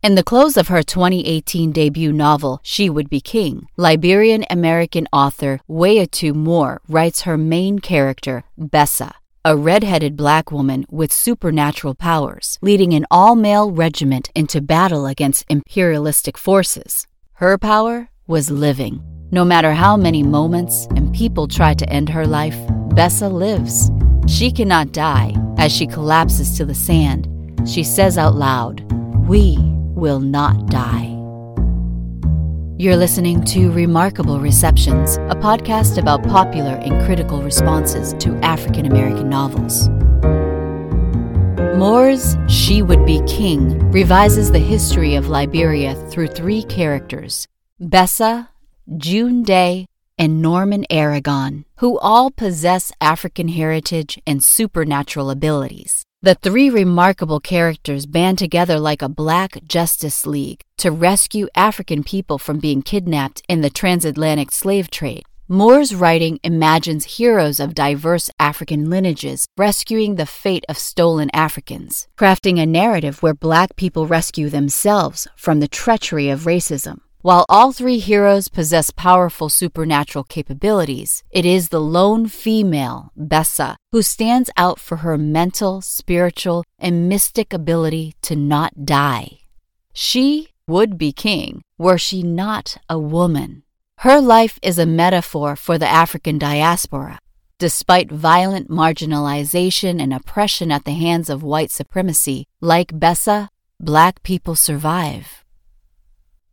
In the close of her 2018 debut novel, She Would Be King, Liberian American author Wayetu Moore writes her main character, Gbessa, a red-headed black woman with supernatural powers, leading an all-male regiment into battle against imperialistic forces. Her power was living. No matter how many moments and people try to end her life, Gbessa lives. She cannot die. As she collapses to the sand, she says out loud, We will not die. You're listening to Remarkable Receptions, a podcast about popular and critical responses to African American novels. Moore's She Would Be King revises the history of Liberia through three characters Gbessa, June Dey, and Norman Aragon, who all possess African heritage and supernatural abilities. The three remarkable characters band together like a black justice league to rescue African people from being kidnapped in the transatlantic slave trade. Moore's writing imagines heroes of diverse African lineages rescuing the fate of stolen Africans, crafting a narrative where black people rescue themselves from the treachery of racism. While all three heroes possess powerful supernatural capabilities, it is the lone female, Gbessa, who stands out for her mental, spiritual, and mystic ability to not die. She would be king were she not a woman. Her life is a metaphor for the African diaspora. Despite violent marginalization and oppression at the hands of white supremacy, like Gbessa, black people survive.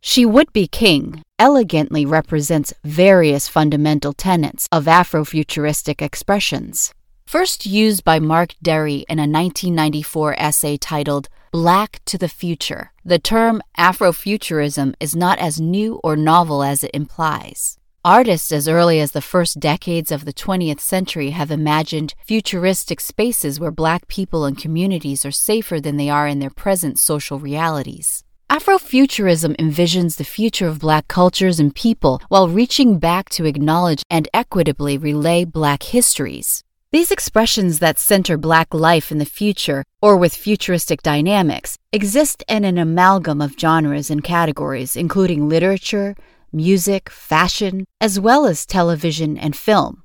She Would Be King elegantly represents various fundamental tenets of Afrofuturistic expressions. First used by Mark Dery in a 1994 essay titled Black to the Future, the term Afrofuturism is not as new or novel as it implies. Artists as early as the first decades of the 20th century have imagined futuristic spaces where black people and communities are safer than they are in their present social realities. Afrofuturism envisions the future of black cultures and people while reaching back to acknowledge and equitably relay black histories. These expressions that center black life in the future, or with futuristic dynamics, exist in an amalgam of genres and categories, including literature, music, fashion, as well as television and film.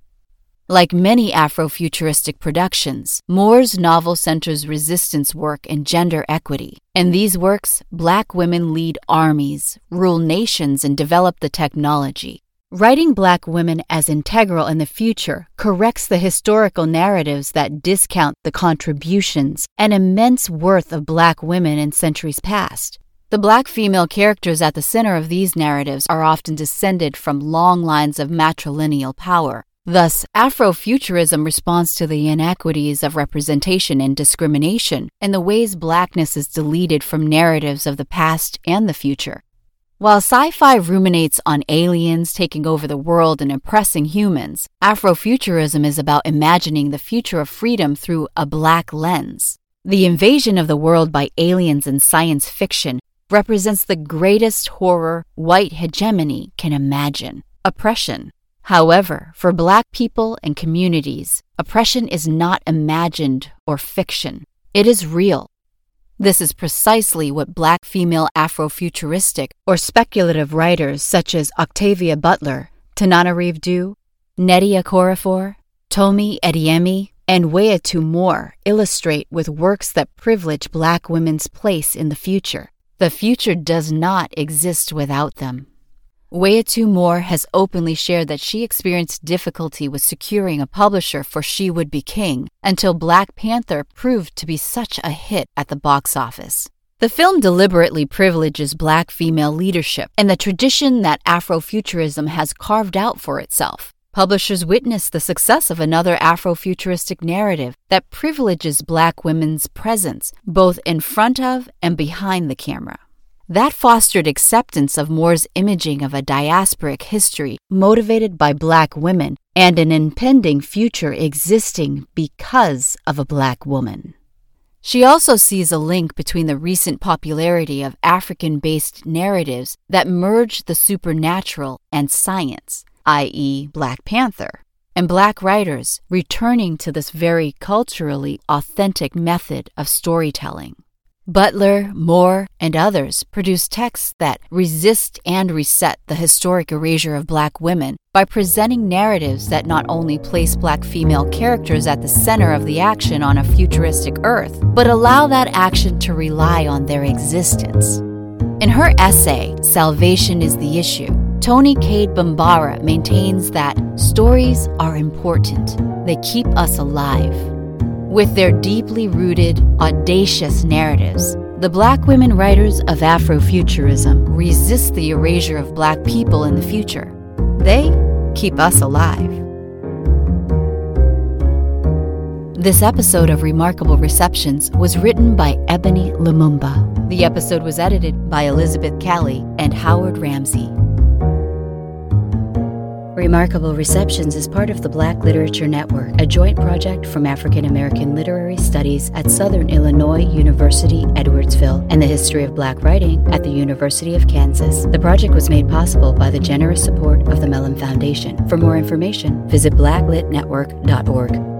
Like many Afrofuturistic productions, Moore's novel centers resistance work and gender equity. In these works, black women lead armies, rule nations, and develop the technology. Writing black women as integral in the future corrects the historical narratives that discount the contributions and immense worth of black women in centuries past. The black female characters at the center of these narratives are often descended from long lines of matrilineal power. Thus, Afrofuturism responds to the inequities of representation and discrimination and the ways blackness is deleted from narratives of the past and the future. While sci fi ruminates on aliens taking over the world and oppressing humans, Afrofuturism is about imagining the future of freedom through a black lens. The invasion of the world by aliens in science fiction represents the greatest horror white hegemony can imagine oppression. However, for Black people and communities, oppression is not imagined or fiction. It is real. This is precisely what Black female Afrofuturistic or speculative writers such as Octavia Butler, Tananarive Due, Nnedi Okorafor, Tomi Adeyemi, and Wayetu Moore illustrate with works that privilege Black women's place in the future. The future does not exist without them. Wayetu Moore has openly shared that she experienced difficulty with securing a publisher for She Would Be King until Black Panther proved to be such a hit at the box office. The film deliberately privileges black female leadership and the tradition that Afrofuturism has carved out for itself. Publishers witness the success of another Afrofuturistic narrative that privileges black women's presence both in front of and behind the camera. That fostered acceptance of Moore's imaging of a diasporic history motivated by black women and an impending future existing because of a black woman. She also sees a link between the recent popularity of African based narratives that merge the supernatural and science, i.e., Black Panther, and black writers returning to this very culturally authentic method of storytelling. Butler, Moore, and others produced texts that resist and reset the historic erasure of black women by presenting narratives that not only place black female characters at the center of the action on a futuristic Earth, but allow that action to rely on their existence. In her essay, Salvation is the Issue, Toni Cade Bambara maintains that stories are important. They keep us alive. With their deeply rooted, audacious narratives, the black women writers of Afrofuturism resist the erasure of black people in the future. They keep us alive. This episode of Remarkable Receptions was written by Ebony Lumumba. The episode was edited by Elizabeth Callie and Howard Ramsey. Remarkable Receptions is part of the Black Literature Network, a joint project from African American Literary Studies at Southern Illinois University, Edwardsville, and the History of Black Writing at the University of Kansas. The project was made possible by the generous support of the Mellon Foundation. For more information, visit blacklitnetwork.org.